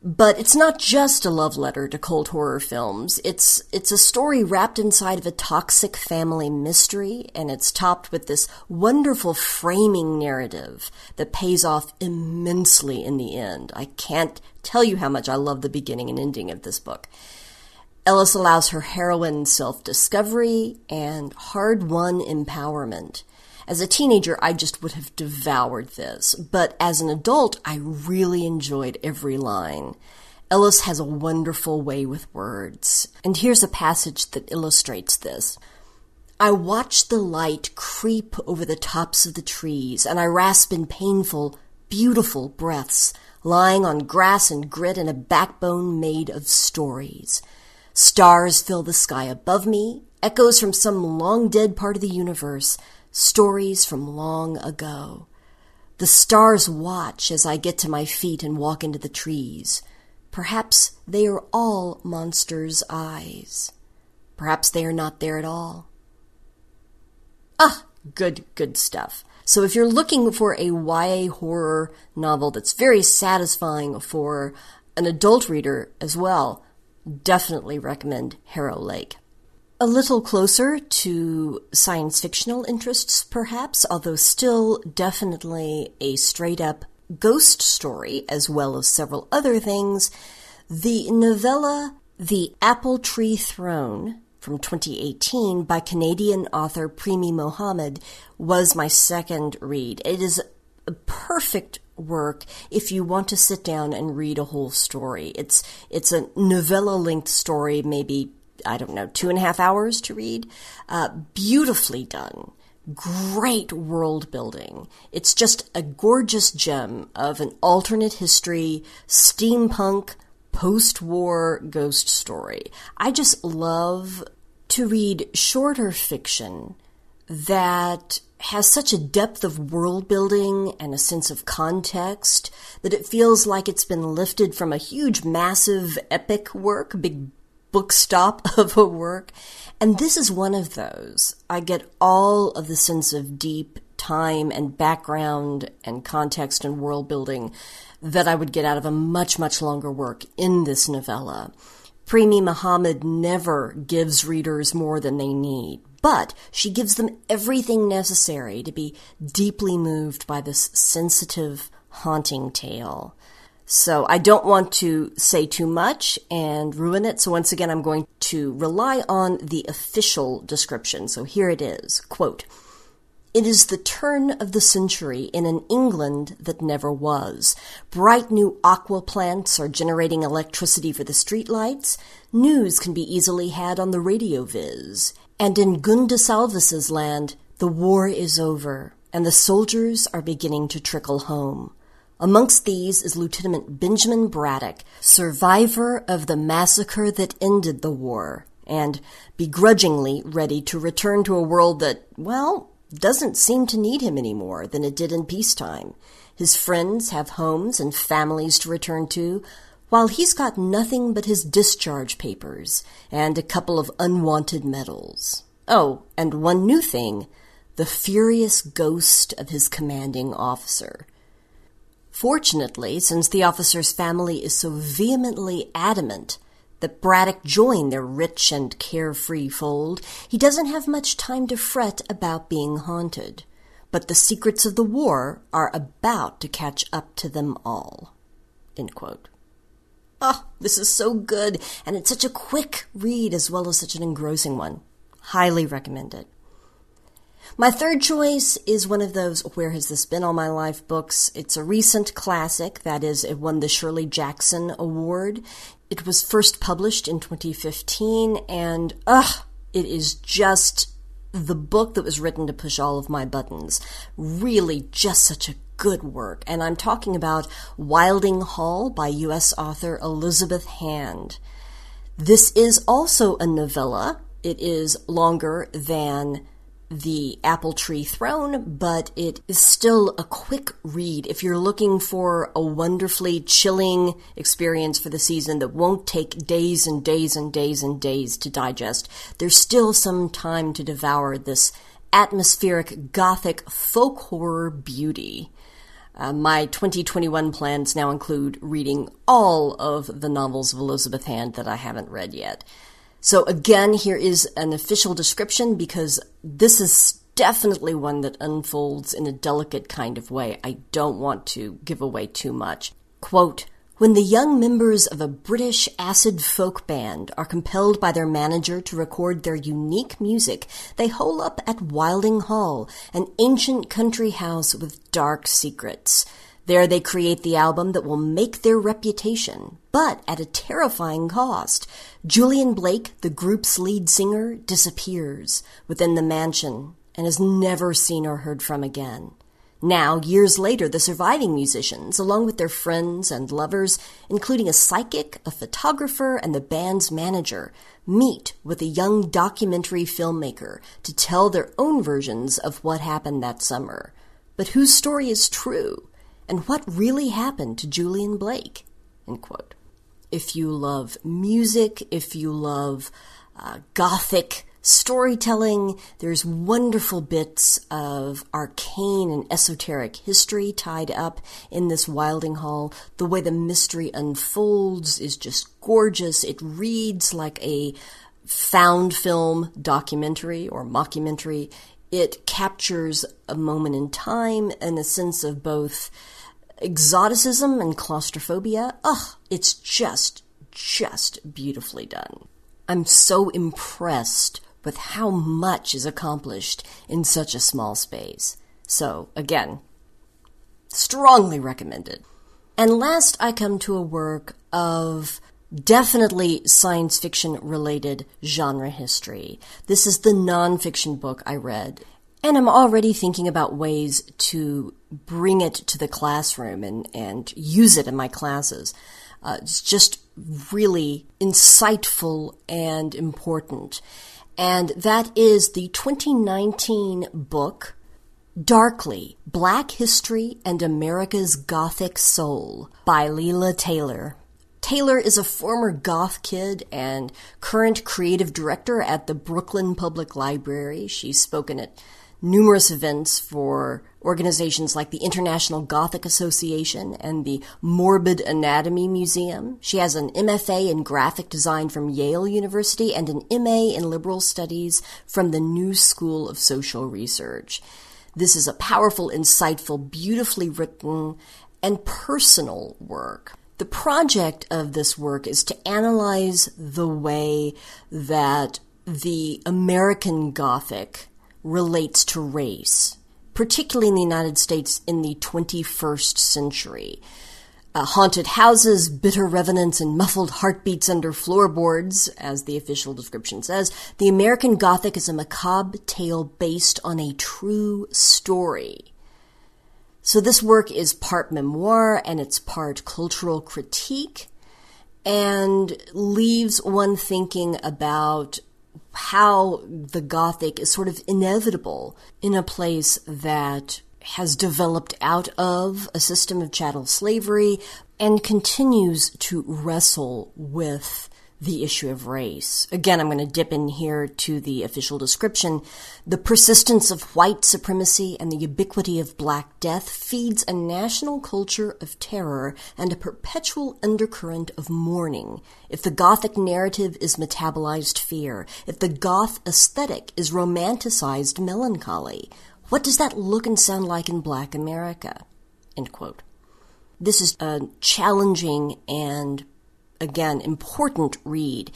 But it's not just a love letter to cold horror films. It's, it's a story wrapped inside of a toxic family mystery, and it's topped with this wonderful framing narrative that pays off immensely in the end. I can't tell you how much I love the beginning and ending of this book. Ellis allows her heroine self discovery and hard won empowerment. As a teenager, I just would have devoured this, but as an adult, I really enjoyed every line. Ellis has a wonderful way with words, and here's a passage that illustrates this. I watch the light creep over the tops of the trees, and I rasp in painful, beautiful breaths, lying on grass and grit and a backbone made of stories. Stars fill the sky above me, echoes from some long dead part of the universe, stories from long ago. The stars watch as I get to my feet and walk into the trees. Perhaps they are all monsters' eyes. Perhaps they are not there at all. Ah, good, good stuff. So if you're looking for a YA horror novel that's very satisfying for an adult reader as well, definitely recommend Harrow Lake. A little closer to science fictional interests, perhaps, although still definitely a straight up ghost story, as well as several other things, the novella The Apple Tree Throne from 2018 by Canadian author Premee Mohamed was my second read. It is a perfect work if you want to sit down and read a whole story. It's it's a novella length story, maybe I don't know, two and a half hours to read. Uh, beautifully done. Great world building. It's just a gorgeous gem of an alternate history, steampunk, post war ghost story. I just love to read shorter fiction that has such a depth of world building and a sense of context that it feels like it's been lifted from a huge, massive, epic work, big book stop <laughs> of a work. And this is one of those. I get all of the sense of deep time and background and context and world building that I would get out of a much, much longer work in this novella. Premee Mohamed never gives readers more than they need, but she gives them everything necessary to be deeply moved by this sensitive, haunting tale. So I don't want to say too much and ruin it. So once again, I'm going to rely on the official description. So here it is. Quote, it is the turn of the century in an England that never was. Bright new aqua plants are generating electricity for the streetlights. News can be easily had on the radio viz. And in Gunda Salvis's land, the war is over, and the soldiers are beginning to trickle home. Amongst these is Lieutenant Benjamin Braddock, survivor of the massacre that ended the war, and begrudgingly ready to return to a world that, well, doesn't seem to need him any more than it did in peacetime. His friends have homes and families to return to, while he's got nothing but his discharge papers and a couple of unwanted medals. Oh, and one new thing the furious ghost of his commanding officer. Fortunately, since the officer's family is so vehemently adamant that Braddock join their rich and carefree fold, he doesn't have much time to fret about being haunted. But the secrets of the war are about to catch up to them all. Oh, this is so good, and it's such a quick read as well as such an engrossing one. Highly recommend it. My third choice is one of those Where Has This Been All My Life books. It's a recent classic, that is, it won the Shirley Jackson Award. It was first published in 2015, and ugh, it is just the book that was written to push all of my buttons. Really, just such a good work. And I'm talking about Wilding Hall by U.S. author Elizabeth Hand. This is also a novella. It is longer than the Apple Tree Throne, but it is still a quick read. If you're looking for a wonderfully chilling experience for the season that won't take days and days and days and days to digest, there's still some time to devour this atmospheric gothic folk horror beauty. Uh, my 2021 plans now include reading all of the novels of Elizabeth Hand that I haven't read yet. So again, here is an official description because this is definitely one that unfolds in a delicate kind of way. I don't want to give away too much. Quote, when the young members of a British acid folk band are compelled by their manager to record their unique music, they hole up at Wilding Hall, an ancient country house with dark secrets. There they create the album that will make their reputation, but at a terrifying cost. Julian Blake, the group's lead singer, disappears within the mansion and is never seen or heard from again. Now, years later, the surviving musicians, along with their friends and lovers, including a psychic, a photographer, and the band's manager, meet with a young documentary filmmaker to tell their own versions of what happened that summer. But whose story is true? And what really happened to Julian Blake? If you love music, if you love uh, gothic storytelling. There's wonderful bits of arcane and esoteric history tied up in this Wilding Hall. The way the mystery unfolds is just gorgeous. It reads like a found film documentary or mockumentary. It captures a moment in time and a sense of both exoticism and claustrophobia. Ugh, it's just, just beautifully done. I'm so impressed with how much is accomplished in such a small space. So, again, strongly recommended. And last, I come to a work of definitely science fiction related genre history. This is the nonfiction book I read. And I'm already thinking about ways to bring it to the classroom and, and use it in my classes. Uh, it's just really insightful and important and that is the 2019 book Darkly Black History and America's Gothic Soul by Leila Taylor. Taylor is a former goth kid and current creative director at the Brooklyn Public Library. She's spoken at numerous events for organizations like the International Gothic Association and the Morbid Anatomy Museum. She has an MFA in graphic design from Yale University and an MA in liberal studies from the New School of Social Research. This is a powerful, insightful, beautifully written, and personal work. The project of this work is to analyze the way that the American Gothic relates to race, particularly in the United States in the 21st century. Uh, haunted houses, bitter revenants, and muffled heartbeats under floorboards, as the official description says. The American Gothic is a macabre tale based on a true story. So this work is part memoir and it's part cultural critique and leaves one thinking about how the Gothic is sort of inevitable in a place that has developed out of a system of chattel slavery and continues to wrestle with the issue of race. Again, I'm going to dip in here to the official description. The persistence of white supremacy and the ubiquity of Black Death feeds a national culture of terror and a perpetual undercurrent of mourning. If the Gothic narrative is metabolized fear, if the Goth aesthetic is romanticized melancholy, what does that look and sound like in Black America? This is a challenging and again, important read.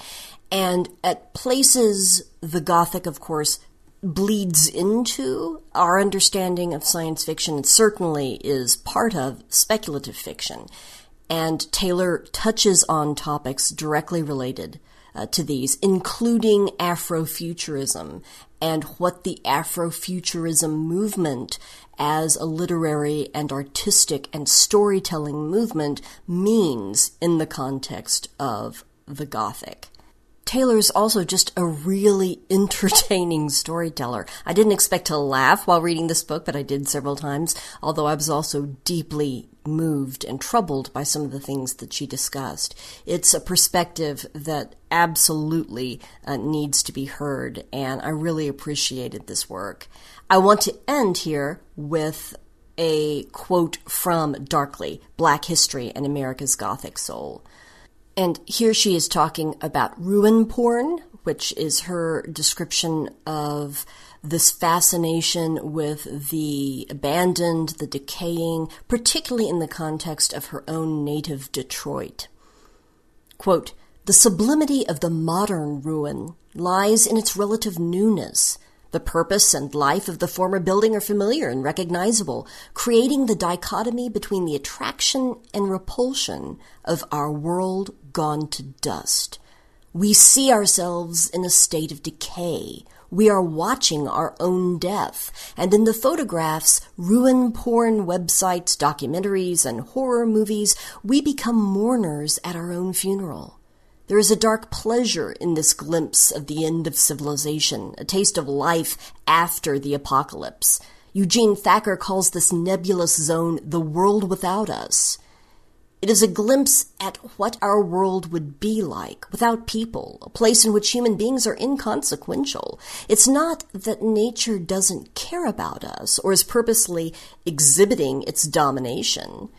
And at places, the Gothic, of course, bleeds into our understanding of science fiction. It certainly is part of speculative fiction. And Taylor touches on topics directly related uh, to these, including Afrofuturism and what the Afrofuturism movement as a literary and artistic and storytelling movement means in the context of the Gothic. Taylor's also just a really <laughs> entertaining storyteller. I didn't expect to laugh while reading this book, but I did several times, although I was also deeply moved and troubled by some of the things that she discussed. It's a perspective that absolutely uh, needs to be heard, and I really appreciated this work. I want to end here with a quote from Darkly, Black History and America's Gothic Soul. And here she is talking about ruin porn, which is her description of this fascination with the abandoned, the decaying, particularly in the context of her own native Detroit. Quote, the sublimity of the modern ruin lies in its relative newness. The purpose and life of the former building are familiar and recognizable, creating the dichotomy between the attraction and repulsion of our world gone to dust. We see ourselves in a state of decay. We are watching our own death. And in the photographs, ruin porn websites, documentaries, and horror movies, we become mourners at our own funeral. There is a dark pleasure in this glimpse of the end of civilization, a taste of life after the apocalypse. Eugene Thacker calls this nebulous zone the world without us. It is a glimpse at what our world would be like without people, a place in which human beings are inconsequential. It's not that nature doesn't care about us or is purposely exhibiting its domination.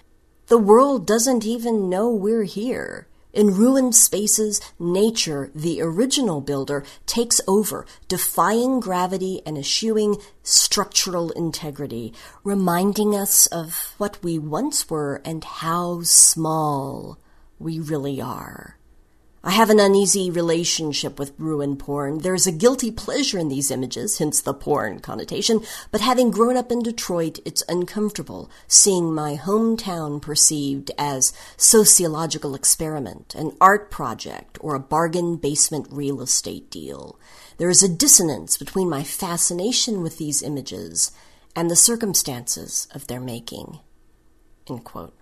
The world doesn't even know we're here. In ruined spaces, nature, the original builder, takes over, defying gravity and eschewing structural integrity, reminding us of what we once were and how small we really are. I have an uneasy relationship with ruin porn. There's a guilty pleasure in these images, hence the porn connotation, but having grown up in Detroit, it's uncomfortable seeing my hometown perceived as sociological experiment, an art project, or a bargain basement real estate deal. There is a dissonance between my fascination with these images and the circumstances of their making. End quote.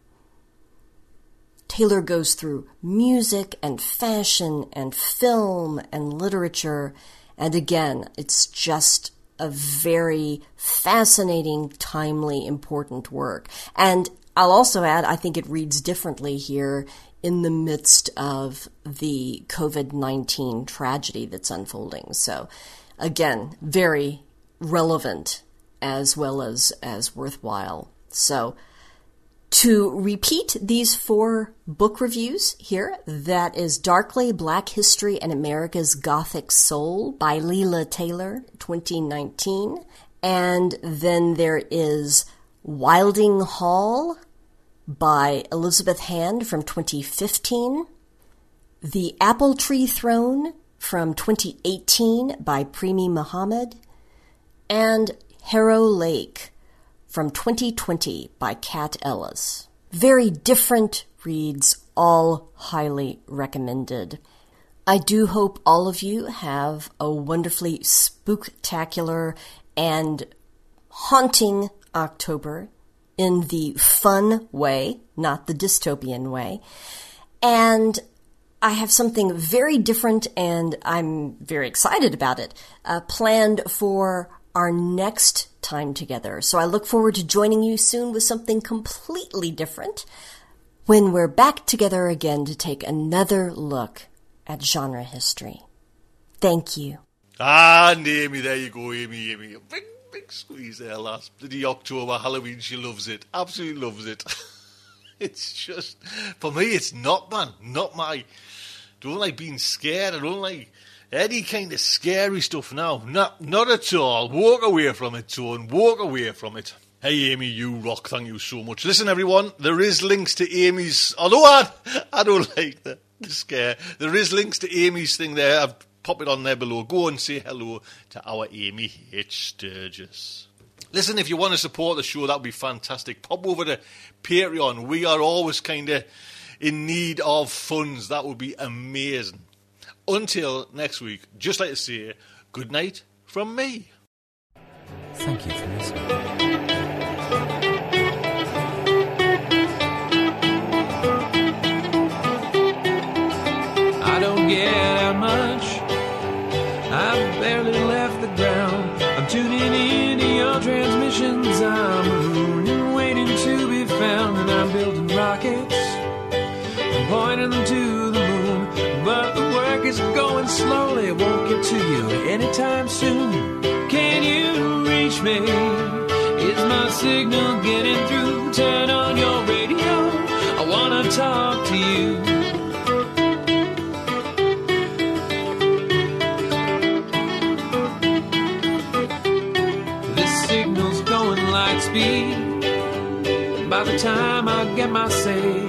Taylor goes through music and fashion and film and literature. And again, it's just a very fascinating, timely, important work. And I'll also add, I think it reads differently here in the midst of the COVID 19 tragedy that's unfolding. So, again, very relevant as well as, as worthwhile. So, to repeat these four book reviews here, that is Darkly Black History and America's Gothic Soul by Leila Taylor, 2019. And then there is Wylding Hall by Elizabeth Hand from 2015. The Apple Tree Throne from 2018 by Premee Mohamed. And Harrow Lake from 2020 by Kat Ellis. Very different reads, all highly recommended. I do hope all of you have a wonderfully spooktacular and haunting October in the fun way, not the dystopian way. And I have something very different and I'm very excited about it uh, planned for our next time together. So I look forward to joining you soon with something completely different when we're back together again to take another look at genre history. Thank you. Ah, Amy, there you go, Amy, Amy. Big, big squeeze there, last bloody October Halloween. She loves it, absolutely loves it. <laughs> it's just, for me, it's not, man, not my. Don't like being scared. I don't like any kind of scary stuff now. Not, not at all. Walk away from it, Tone. Walk away from it. Hey, Amy, you rock. Thank you so much. Listen, everyone, there is links to Amy's. Although I, I don't <laughs> like the, the scare, there is links to Amy's thing there. I've popped it on there below. Go and say hello to our Amy H. Sturgis. Listen, if you want to support the show, that would be fantastic. Pop over to Patreon. We are always kind of in need of funds. That would be amazing. Until next week, just like to say good night from me. Thank you for listening. I don't get out much. I've barely left the ground. I'm tuning into your transmissions. I'm mooning, waiting to be found, and I'm building rockets. I'm pointing them to is going slowly. Won't get to you anytime soon. Can you reach me? Is my signal getting through? Turn on your radio. I wanna talk to you. This signal's going light speed. By the time I get my say,